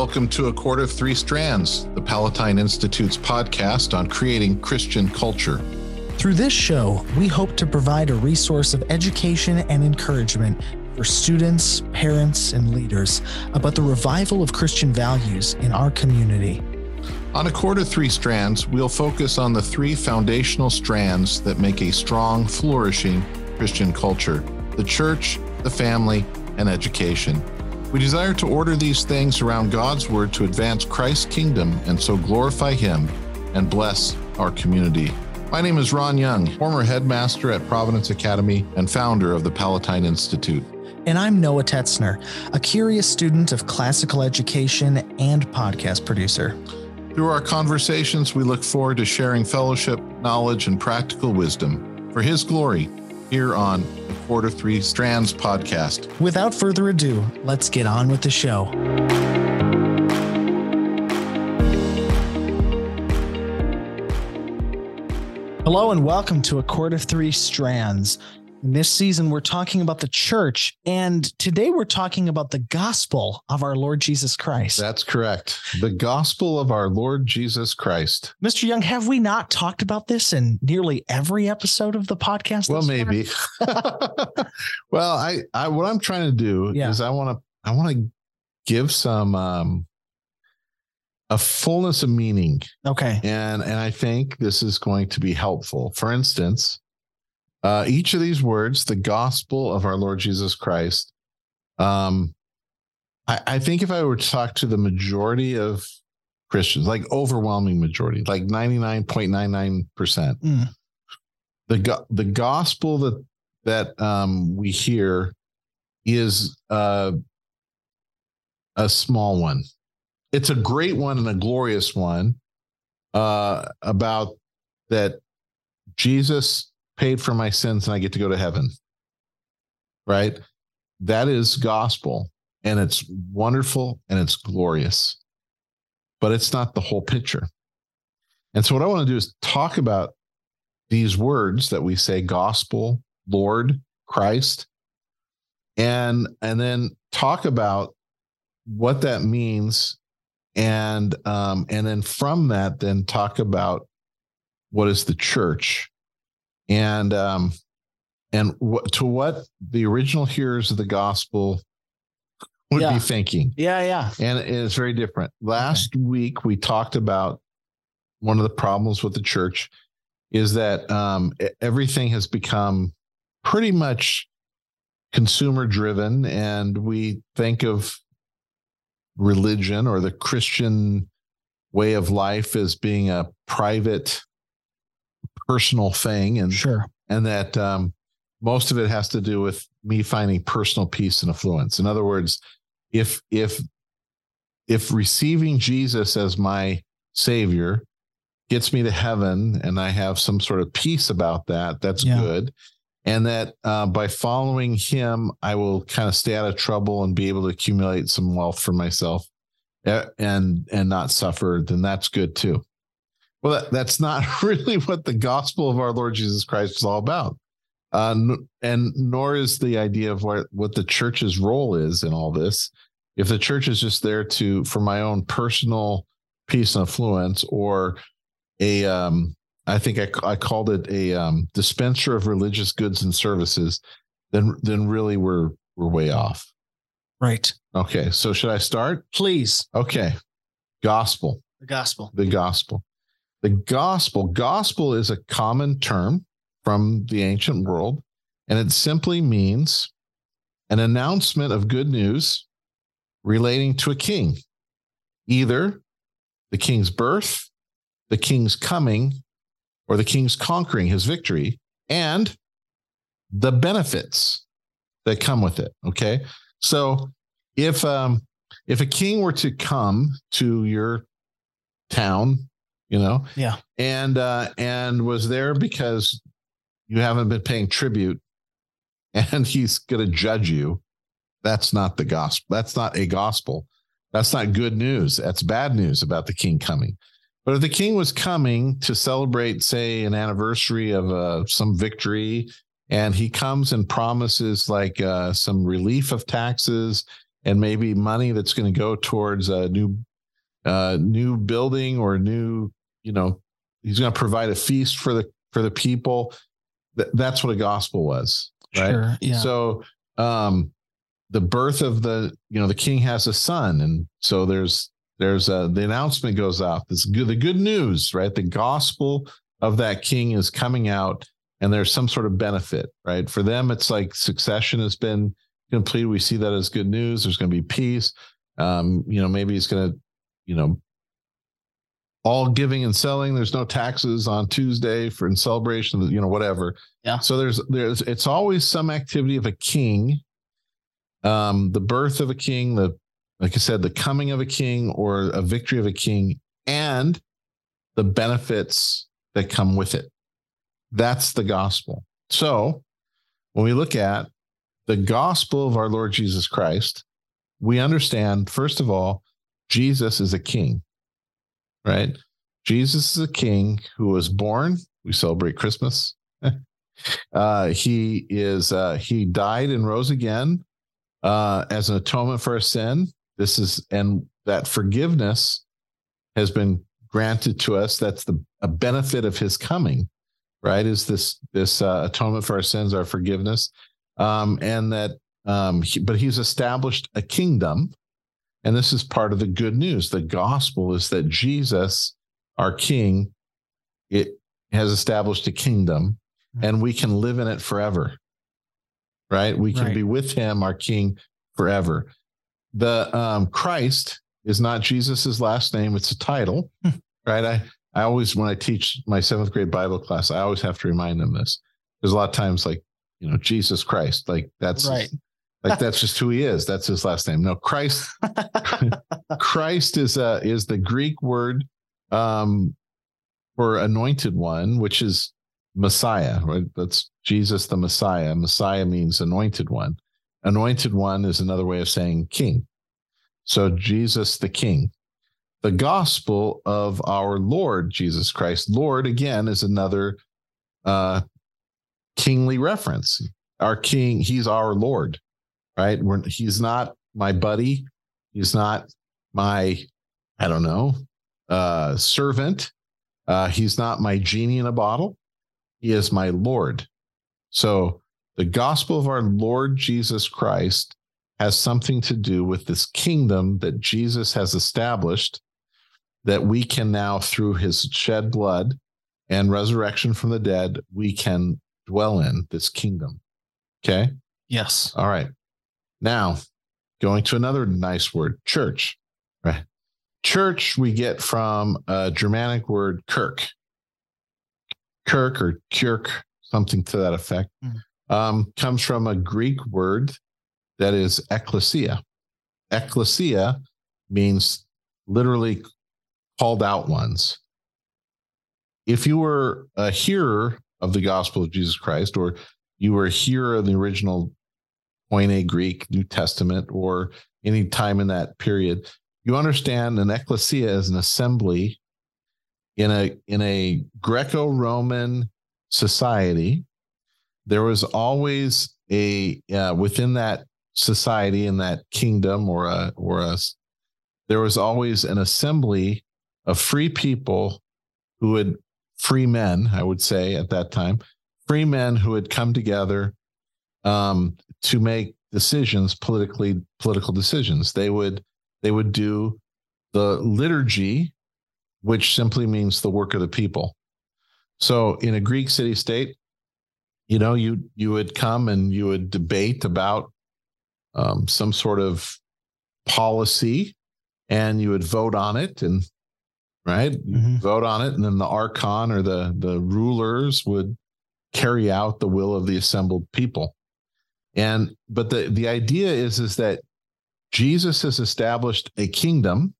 welcome to A Cord of Three Strands, the Palatine Institute's podcast on creating Christian culture. Through this show, we hope to provide a resource of education and encouragement for students, parents, and leaders about the revival of Christian values in our community. On A Cord of Three Strands, we'll focus on the three foundational strands that make a strong, flourishing Christian culture the church, the family, and education. We desire to order these things around God's Word to advance Christ's kingdom and so glorify Him and bless our community. My name is Ron Young, former headmaster at Providence Academy and founder of the Palatine Institute. And I'm Noah Tetzner, a curious student of classical education and podcast producer. Through our conversations, we look forward to sharing fellowship, knowledge, and practical wisdom for His glory here on the Cord of Three Strands podcast. Without further ado, let's get on with the show. Hello and welcome to A Cord of Three Strands. In this season, we're talking about the church, and today we're talking about the gospel of our Lord Jesus Christ. That's correct. The gospel of our Lord Jesus Christ. Mr. Young, have we not talked about this in nearly every episode of the podcast? Well, maybe. well, I, I, what I'm trying to do yeah. is I want to, I want to give some, um, a fullness of meaning. Okay. And, and I think this is going to be helpful. For instance, uh, each of these words, the gospel of our Lord Jesus Christ, um, I, I think if I were to talk to the majority of Christians, like overwhelming majority, like 99.99%, mm. the, go- the gospel that, that um, we hear is uh, a small one. It's a great one and a glorious one uh, about that Jesus paid for my sins and I get to go to heaven. Right? That is gospel and it's wonderful and it's glorious, but it's not the whole picture. And so, what I want to do is talk about these words that we say gospel, Lord, Christ, and and then talk about what that means and um and then from that then talk about what is the church and um, and to what the original hearers of the gospel would yeah. be thinking. Yeah, yeah. And it's very different. Last okay. week we talked about one of the problems with the church is that um, everything has become pretty much consumer driven, and we think of religion or the Christian way of life as being a private personal thing and sure. and that um, most of it has to do with me finding personal peace and affluence. In other words if if if receiving jesus as my savior gets me to heaven and i have some sort of peace about that that's yeah. good. And that uh, by following him i will kind of stay out of trouble and be able to accumulate some wealth for myself eh, and and not suffer then that's good too well, that, that's not really what the gospel of our Lord Jesus Christ is all about. Uh, and nor is the idea of what, what the church's role is in all this. If the church is just there to, for my own personal peace and affluence, or a, um, I think I, I called it a um, dispenser of religious goods and services, then then really we're we're way off. Right. Okay. So should I start? Please. Okay. Gospel. The gospel. The gospel. The gospel, gospel is a common term from the ancient world, and it simply means an announcement of good news relating to a king, either the king's birth, the king's coming, or the king's conquering his victory, and the benefits that come with it. Okay. So if um if a king were to come to your town you know? Yeah. And uh and was there because you haven't been paying tribute and he's gonna judge you. That's not the gospel. That's not a gospel. That's not good news. That's bad news about the king coming. But if the king was coming to celebrate, say, an anniversary of uh, some victory, and he comes and promises like uh, some relief of taxes and maybe money that's going to go towards a new uh, new building or new, you know, he's going to provide a feast for the for the people. Th- that's what a gospel was, right? Sure, yeah. So, um, the birth of the, you know, the king has a son, and so there's there's a the announcement goes out. This good the good news, right? The gospel of that king is coming out, and there's some sort of benefit, right? For them, it's like succession has been completed. We see that as good news. There's going to be peace. Um, you know, maybe he's going to you know, all giving and selling. There's no taxes on Tuesday for in celebration, you know, whatever. Yeah. So there's there's it's always some activity of a king, um, the birth of a king, the like I said, the coming of a king or a victory of a king, and the benefits that come with it. That's the gospel. So when we look at the gospel of our Lord Jesus Christ, we understand, first of all, Jesus is a king, right? Jesus is a king who was born. We celebrate Christmas. uh, he is uh, he died and rose again uh, as an atonement for our sin. This is and that forgiveness has been granted to us. That's the a benefit of his coming, right? Is this this uh, atonement for our sins, our forgiveness, um, and that um, he, but he's established a kingdom and this is part of the good news. The gospel is that Jesus, our king, it has established a kingdom mm-hmm. and we can live in it forever. Right? We can right. be with him, our king, forever. The um, Christ is not Jesus's last name, it's a title. Hmm. right? I I always when I teach my seventh grade Bible class, I always have to remind them this. There's a lot of times like, you know, Jesus Christ, like that's right like that's just who he is. That's his last name. No, Christ. Christ is uh is the Greek word um for anointed one, which is Messiah, right? That's Jesus the Messiah. Messiah means anointed one. Anointed one is another way of saying king. So Jesus the king. The gospel of our Lord Jesus Christ. Lord again is another uh kingly reference. Our king, he's our Lord right? We're, he's not my buddy. He's not my, I don't know, uh, servant. Uh, he's not my genie in a bottle. He is my Lord. So the gospel of our Lord Jesus Christ has something to do with this kingdom that Jesus has established that we can now, through his shed blood and resurrection from the dead, we can dwell in this kingdom. Okay. Yes. All right. Now, going to another nice word, church. Right. Church we get from a Germanic word kirk. Kirk or kirk, something to that effect, mm um, comes from a Greek word that is ecclesia. Ecclesia means literally called out ones. If you were a hearer of the gospel of Jesus Christ, or you were a hearer of the original Koine Greek, New Testament, or any time in that period, you understand an ecclesia is an assembly in a in a Greco-Roman society. There was always a uh, within that society in that kingdom or a or a there was always an assembly of free people who would free men, I would say at that time, free men who had come together um, to make decisions politically political decisions. They would they would do the liturgy which simply means the work of the people. So in a greek city state you know you you would come and you would debate about um, some sort of policy and you would vote on it and right? Mm-hmm. vote on it and then the archon or the the rulers would carry out the will of the assembled people and but the the idea is is that Jesus has established a kingdom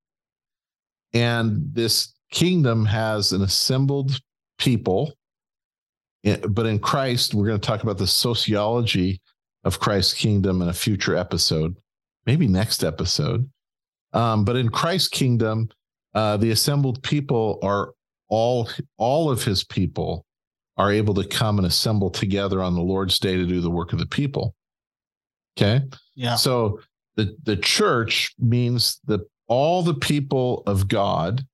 and this kingdom has an assembled people. But in Christ we're going to talk about the sociology of Christ's kingdom in a future episode maybe next episode. Um, but in Christ's kingdom uh, the assembled people are all all of his people are able to come and assemble together on the Lord's day to do the work of the people Okay. Yeah. So the the church means that all the people of God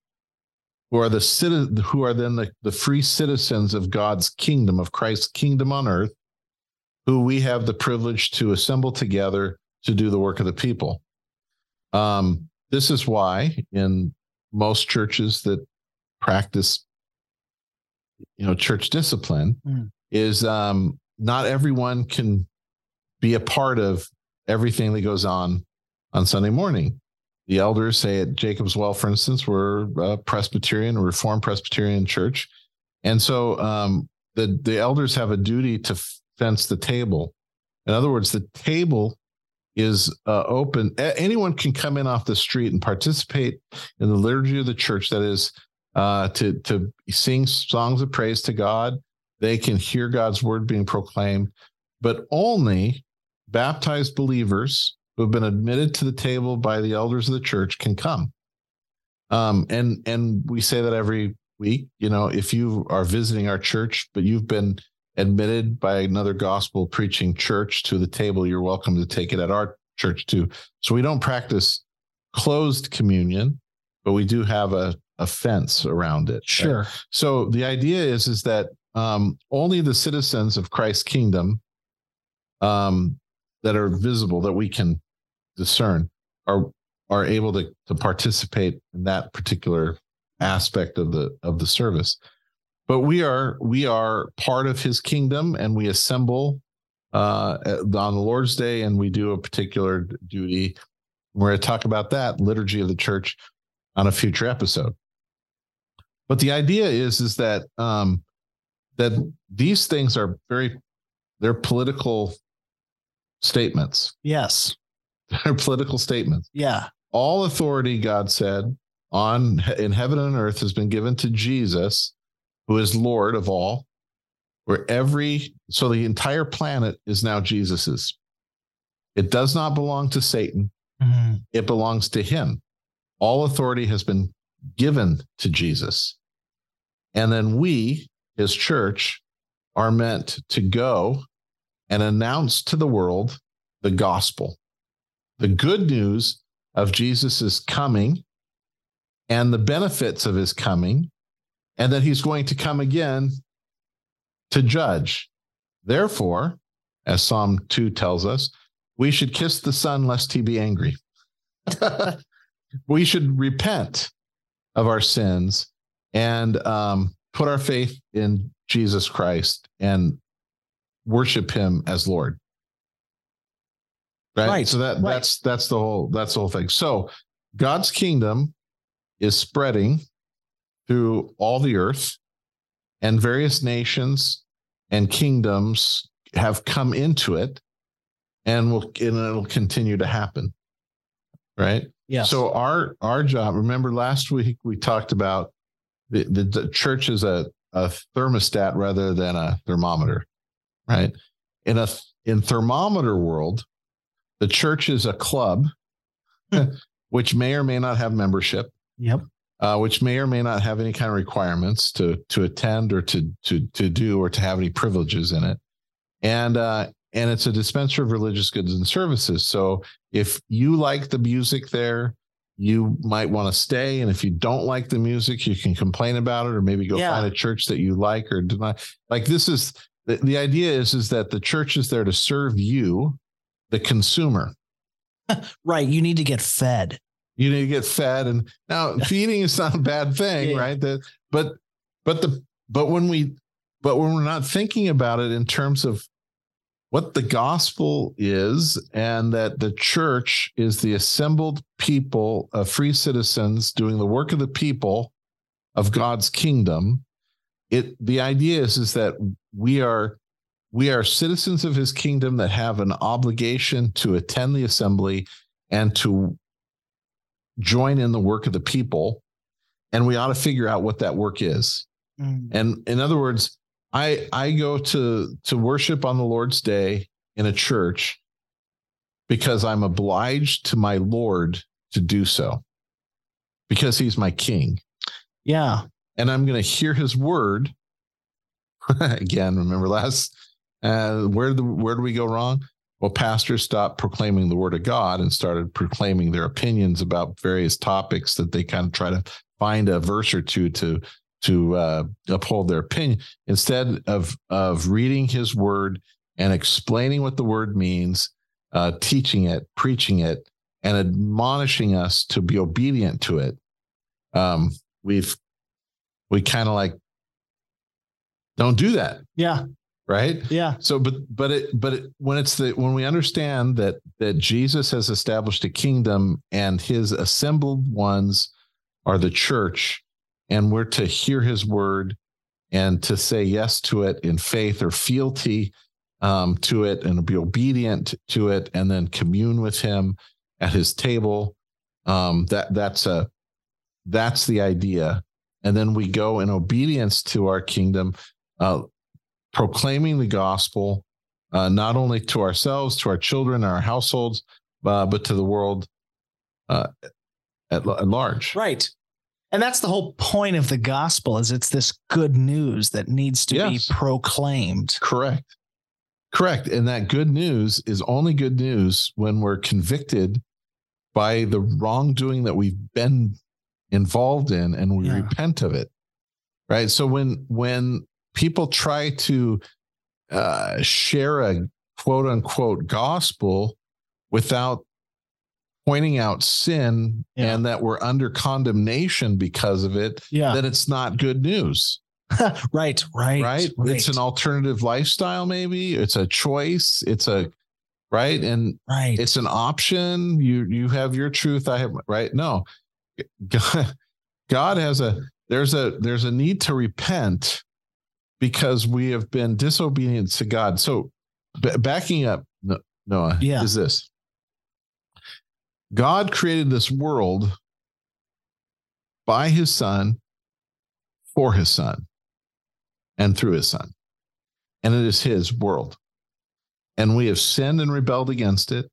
who are the citizen who are then the, the free citizens of God's kingdom, of Christ's kingdom on earth, who we have the privilege to assemble together to do the work of the people. Um, this is why in most churches that practice you know church discipline mm. is um, not everyone can be a part of everything that goes on on Sunday morning. The elders say at Jacob's Well, for instance, we're a Presbyterian, a Reformed Presbyterian church, and so um, the the elders have a duty to fence the table. In other words, the table is uh, open. A- anyone can come in off the street and participate in the liturgy of the church. That is uh, to to sing songs of praise to God. They can hear God's word being proclaimed, but only baptized believers who have been admitted to the table by the elders of the church can come. Um, and and we say that every week. You know, if you are visiting our church, but you've been admitted by another gospel preaching church to the table, you're welcome to take it at our church too. So we don't practice closed communion, but we do have a, a fence around it. Sure. Right? So the idea is is that um, only the citizens of Christ's kingdom um, that are visible that we can discern are are able to to participate in that particular aspect of the of the service. But we are we are part of his kingdom and we assemble uh, on the lord's day and we do a particular duty. We're going to talk about that liturgy of the church on a future episode. But the idea is is that um that these things are very they're political statements yes they're political statements yeah all authority god said on in heaven and earth has been given to jesus who is Lord of all, where every, so the entire planet is now Jesus's. It does not belong to Satan, mm-hmm. it belongs to him. All authority has been given to Jesus. And then we, his church, are meant to go and announce to the world the gospel, the good news of Jesus' coming and the benefits of his coming and that he's going to come again to judge. Therefore, as Psalm 2 tells us, we should kiss the Son lest he be angry. we should repent of our sins and um, put our faith in Jesus Christ and worship him as Lord. Right. right. So that right. that's that's the whole that's the whole thing. So God's kingdom is spreading through all the earth, and various nations and kingdoms have come into it, and will and it'll continue to happen. Right. Yeah. So our our job. Remember last week we talked about the the, the church is a a thermostat rather than a thermometer, right? In a in thermometer world, the church is a club, which may or may not have membership. Yep uh, which may or may not have any kind of requirements to to attend or to to to do or to have any privileges in it, and uh, and it's a dispenser of religious goods and services. So if you like the music there, you might want to stay, and if you don't like the music, you can complain about it, or maybe go yeah. find a church that you like or deny. Like this is the, the idea is is that the church is there to serve you, the consumer. right. You need to get fed you need to get fed and now feeding is not a bad thing yeah. right that but but the but when we but when we're not thinking about it in terms of what the gospel is and that the church is the assembled people of free citizens doing the work of the people of God's kingdom it the idea is is that we are we are citizens of his kingdom that have an obligation to attend the assembly and to join in the work of the people and we ought to figure out what that work is. Mm. and in other words i i go to to worship on the lord's day in a church because i'm obliged to my lord to do so because he's my king. Yeah and i'm going to hear his word again remember last uh, where the where do we go wrong well, pastors stopped proclaiming the word of God and started proclaiming their opinions about various topics that they kind of try to find a verse or two to to uh, uphold their opinion instead of of reading His word and explaining what the word means, uh, teaching it, preaching it, and admonishing us to be obedient to it. Um, we've we kind of like don't do that. Yeah. Right. Yeah. So, but but it but it, when it's the when we understand that that Jesus has established a kingdom and His assembled ones are the church, and we're to hear His word and to say yes to it in faith or fealty um, to it and be obedient to it, and then commune with Him at His table. Um, that that's a that's the idea, and then we go in obedience to our kingdom uh, proclaiming the gospel, uh, not only to ourselves, to our children, our households, uh, but to the world uh, at, at large. Right. And that's the whole point of the gospel is it's this good news that needs to yes. be proclaimed. Correct. Correct. And that good news is only good news when we're convicted by the wrongdoing that we've been involved in and we yeah. repent of it. Right. So when when people try to uh, share a quote unquote gospel without pointing out sin yeah. and that we're under condemnation because of it, yeah. then it's not good news. right, right, right, right. It's an alternative lifestyle, maybe. It's a choice. It's a right and right. It's an option. You you have your truth. I have right. No, God, God has a there's a there's a need to repent because we have been disobedient to God. So, b- backing up, Noah, yeah. is this God created this world by his son, for his son, and through his son. And it is his world. And we have sinned and rebelled against it.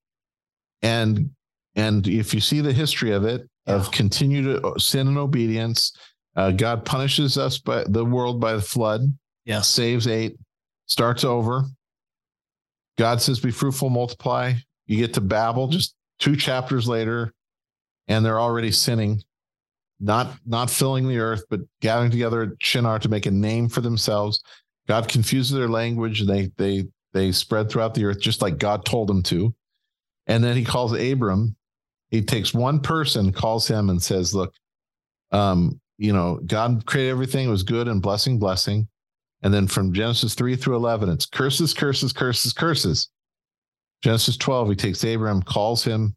And and if you see the history of it, yeah. of continued uh, sin and obedience, uh, God punishes us by the world by the flood yeah. Saves eight, starts over. God says, be fruitful, multiply. You get to Babel just two chapters later, and they're already sinning, not not filling the earth, but gathering together at Shinar to make a name for themselves. God confuses their language, and they they they spread throughout the earth just like God told them to. And then he calls Abram. He takes one person, calls him, and says, "Look, um, you know, God created everything; it was good and blessing, blessing. And then from Genesis 3 through 11, it's curses, curses, curses, curses. Genesis 12, he takes Abraham, calls him,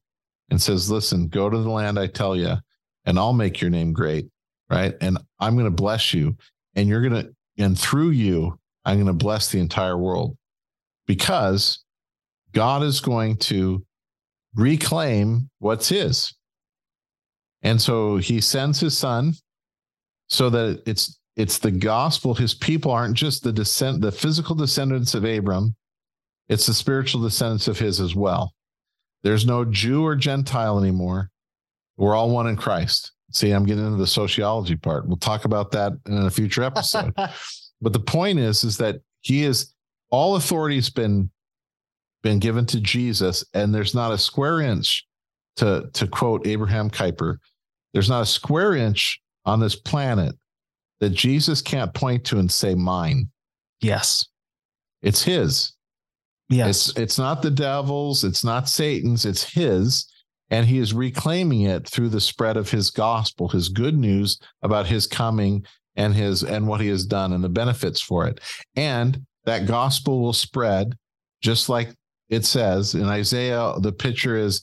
and says, Listen, go to the land I tell you, and I'll make your name great. Right. And I'm going to bless you. And you're going to, and through you, I'm going to bless the entire world because God is going to reclaim what's his. And so he sends his son so that it's it's the gospel. His people aren't just the descent, the physical descendants of Abram. It's the spiritual descendants of his as well. There's no Jew or Gentile anymore. We're all one in Christ. See, I'm getting into the sociology part. We'll talk about that in a future episode. but the point is, is that he is all authority's been been given to Jesus, and there's not a square inch to to quote Abraham Kuyper. There's not a square inch on this planet that Jesus can't point to and say mine. Yes. It's his. Yes. It's it's not the devil's, it's not Satan's, it's his. And he is reclaiming it through the spread of his gospel, his good news about his coming and his and what he has done and the benefits for it. And that gospel will spread just like it says in Isaiah, the picture is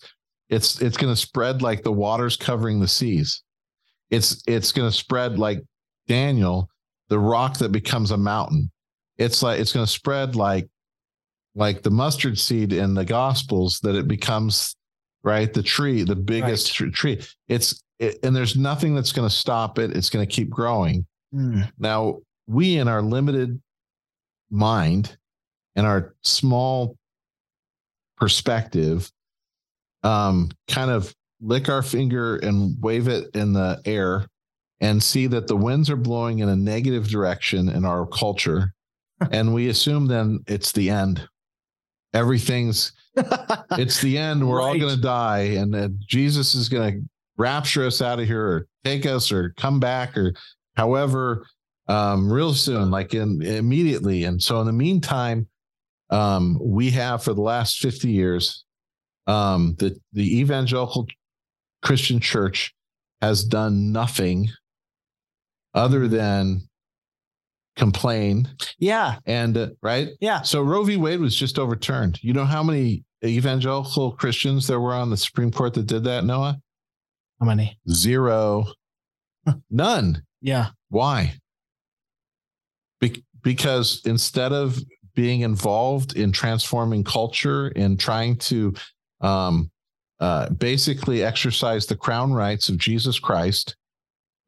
it's it's going to spread like the waters covering the seas. It's it's going to spread like Daniel, the rock that becomes a mountain. It's like it's going to spread like like the mustard seed in the gospels that it becomes right the tree the biggest right. tree it's it, and there's nothing that's going to stop it it's going to keep growing mm. now we in our limited mind and our small perspective um kind of lick our finger and wave it in the air and see that the winds are blowing in a negative direction in our culture and we assume then it's the end everything's it's the end. We're all going to die, and uh, Jesus is going to rapture us out of here, or take us, or come back, or however, um, real soon, like in immediately. And so, in the meantime, um, we have for the last fifty years, um, the the evangelical Christian church has done nothing other than complain Yeah. and uh, right Yeah. so Roe v. Wade was just overturned. You know how many evangelical Christians there were on the Supreme Court that did that, Noah? How many? Zero. None. Yeah. Why? Be- because instead of being involved in transforming culture and trying to um, uh, basically exercise the crown rights of Jesus Christ,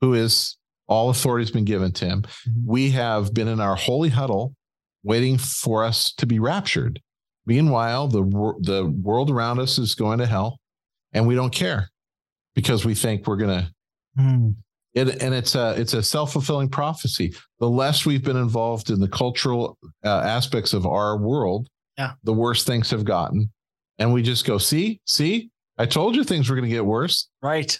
who is all authority has been given to him, Mhm. we have been in our holy huddle waiting for us to be raptured. Meanwhile, the the world around us is going to hell, and we don't care because we think we're going to Hmm. It, and it's a it's a self fulfilling prophecy. The less we've been involved in the cultural uh, aspects of our world, Yeah. the worse things have gotten, and we just go, see, see, I told you things were going to get worse, Right.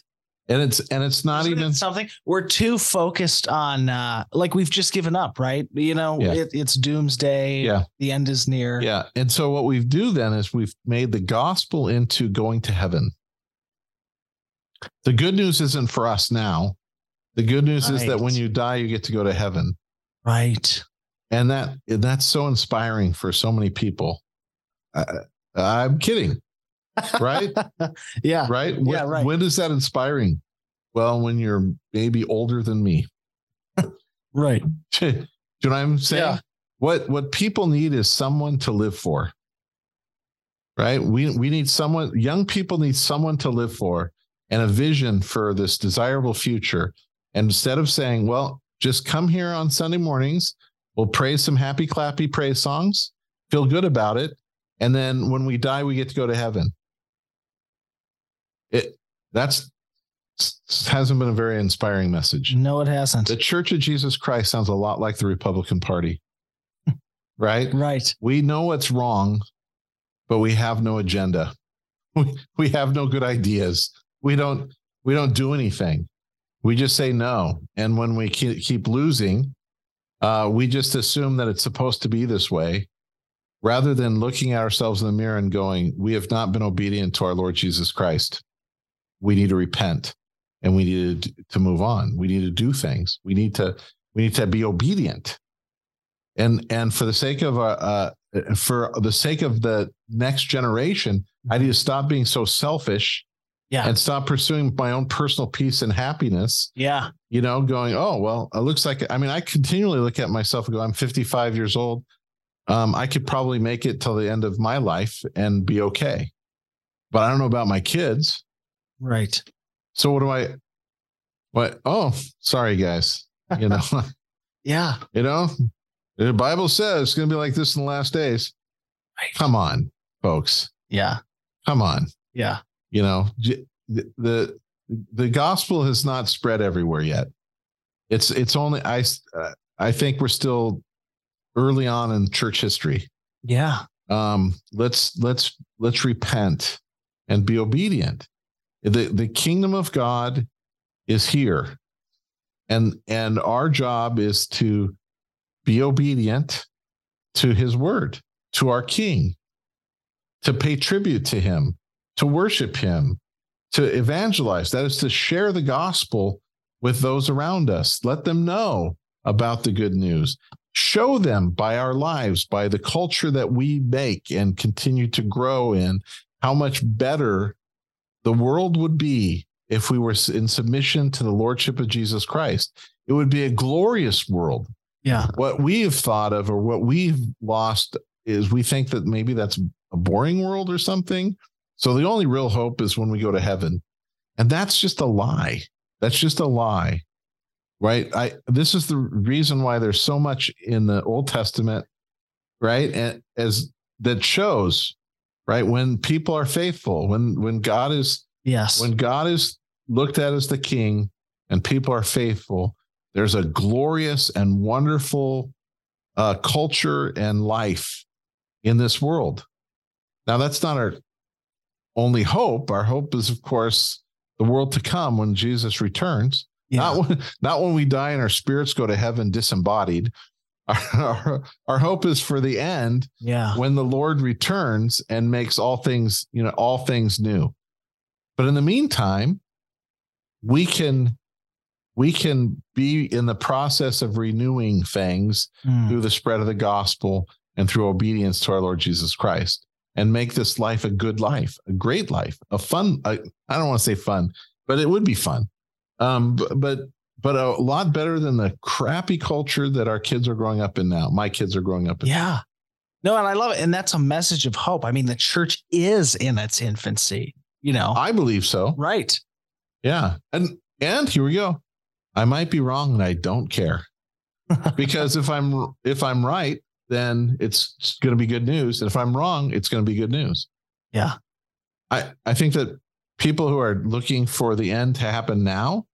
and it's and it's not Isn't it even something we're too focused on uh like we've just given up right you know Yeah. it, it's doomsday Yeah. the end is near yeah. And so what we do then is we've made the gospel into going to heaven. The good news isn't for us now. The good news is that when you die, you get to go to heaven. right. And that that's so inspiring for so many people. Uh, i'm kidding. Right? Yeah. Right? Yeah, right. when is that inspiring? Well when you're maybe older than me. Right. Do you know what i'm saying? Yeah. what what people need is someone to live for. Right? We we need someone young people need someone to live for and a vision for this desirable future and instead of saying well just come here on sunday mornings we'll pray some happy clappy praise songs feel good about it and then when we die we get to go to heaven it that's hasn't been a very inspiring message no it hasn't the Church of Jesus Christ sounds a lot like the Republican Party, right? right We know what's wrong, but we have no agenda. We, we have no good ideas. We don't we don't do anything. We just say no, and when we keep losing, uh, we just assume that it's supposed to be this way, rather than looking at ourselves in the mirror and going, "We have not been obedient to our Lord Jesus Christ. We need to repent." and we need to, move on. We need to do things. We need to we need to be obedient. And and for the sake of uh, uh for the sake of the next generation, I need to stop being so selfish yeah and stop pursuing my own personal peace and happiness. yeah You know, going, oh well, it looks like I mean, I continually look at myself and go, I'm 55 years old. Um, I could probably make it till the end of my life and be okay. But I don't know about my kids. right So what do I? What? Oh, sorry, guys. You know, yeah you know, the Bible says it's going to be like this in the last days. Right. Come on, folks. yeah Come on. yeah You know, the the, the gospel has not spread everywhere yet. It's it's only I uh, I think we're still early on in church history. yeah um let's let's let's repent and be obedient the the kingdom of god is here and and our job is to be obedient to his word to our king to pay tribute to him to worship him to evangelize that is to share the gospel with those around us let them know about the good news show them by our lives, by the culture that we make and continue to grow in, how much better the world would be if we were in submission to the Lordship of Jesus Christ. It would be a glorious world. yeah What we have thought of or what we've lost is we think that maybe that's a boring world or something. So the only real hope is when we go to heaven. And that's just a lie. That's just a lie right? I this is the reason why there's so much in the old testament right? And as that shows right? When people are faithful when when god is yes. when god is looked at as the king and people are faithful there's a glorious and wonderful uh culture and life in this world. Now, that's not our only hope. Our hope is, of course, the world to come when Jesus returns. Yeah. Not when not when we die and our spirits go to heaven disembodied. Our, our, our hope is for the end yeah. when the Lord returns and makes all things, you know, all things new. But in the meantime, we can we can be in the process of renewing things Mm. through the spread of the gospel and through obedience to our Lord Jesus Christ and make this life a good life, a great life, a fun. I, I don't want to say fun, but it would be fun. Um, but but a lot better than the crappy culture that our kids are growing up in now. My kids are growing up in. Yeah. No, and I love it. And that's a message of hope. I mean, the church is in its infancy, you know. I believe so. right. Yeah. And and here we go. I might be wrong and I don't care. because if I'm if I'm right, then it's going to be good news. And if I'm wrong, it's going to be good news. Yeah. I I think that people who are looking for the end to happen now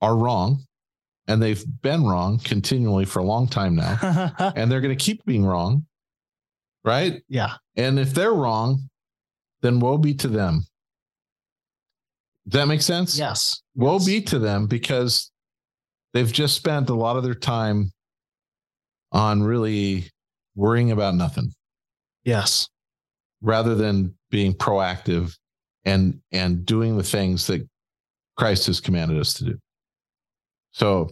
are wrong and they've been wrong continually for a long time now and they're going to keep being wrong. Right? yeah. And if they're wrong, then woe be to them. Does that make sense? Yes. woe Yes. be to them because they've just spent a lot of their time on really worrying about nothing Yes. rather than being proactive and and doing the things that Christ has commanded us to do. So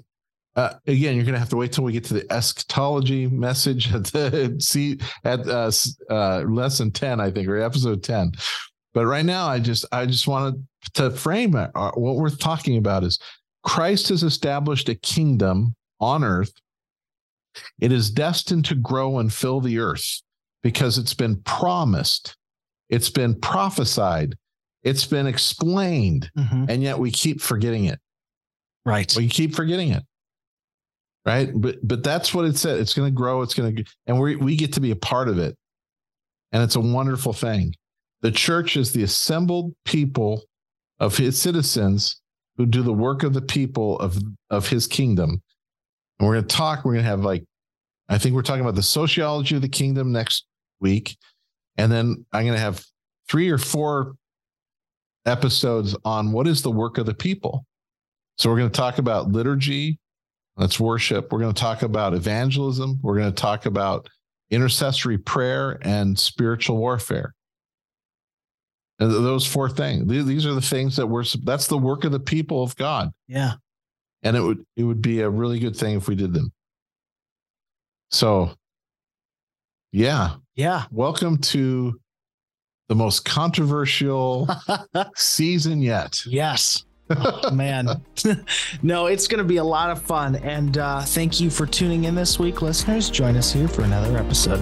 uh, again, you're going to have to wait till we get to the eschatology message at the see at uh, uh, lesson ten, I think, or episode ten. But right now, I just I just wanted to frame it. Uh, what we're talking about is Christ has established a kingdom on earth. It is destined to grow and fill the earth because it's been promised, it's been prophesied, it's been explained, Mhm. and yet we keep forgetting it. Right. We keep forgetting it. Right. But but that's what it said. It's going to grow. It's going to, and we we get to be a part of it. And it's a wonderful thing. The church is the assembled people of his citizens who do the work of the people of of his kingdom. And we're going to talk, we're going to have like, I think we're talking about the sociology of the kingdom next week. And then I'm going to have three or four episodes on what is the work of the people. So we're going to talk about liturgy. That's worship. We're going to talk about evangelism. We're going to talk about intercessory prayer and spiritual warfare. And those four things. These are the things that we're. That's the work of the people of God, Yeah. And it would it would be a really good thing if we did them. So, yeah, Yeah. welcome to the most controversial season yet. yes. Oh, man. no, it's going to be a lot of fun. And uh, thank you for tuning in this week, listeners. Join us here for another episode.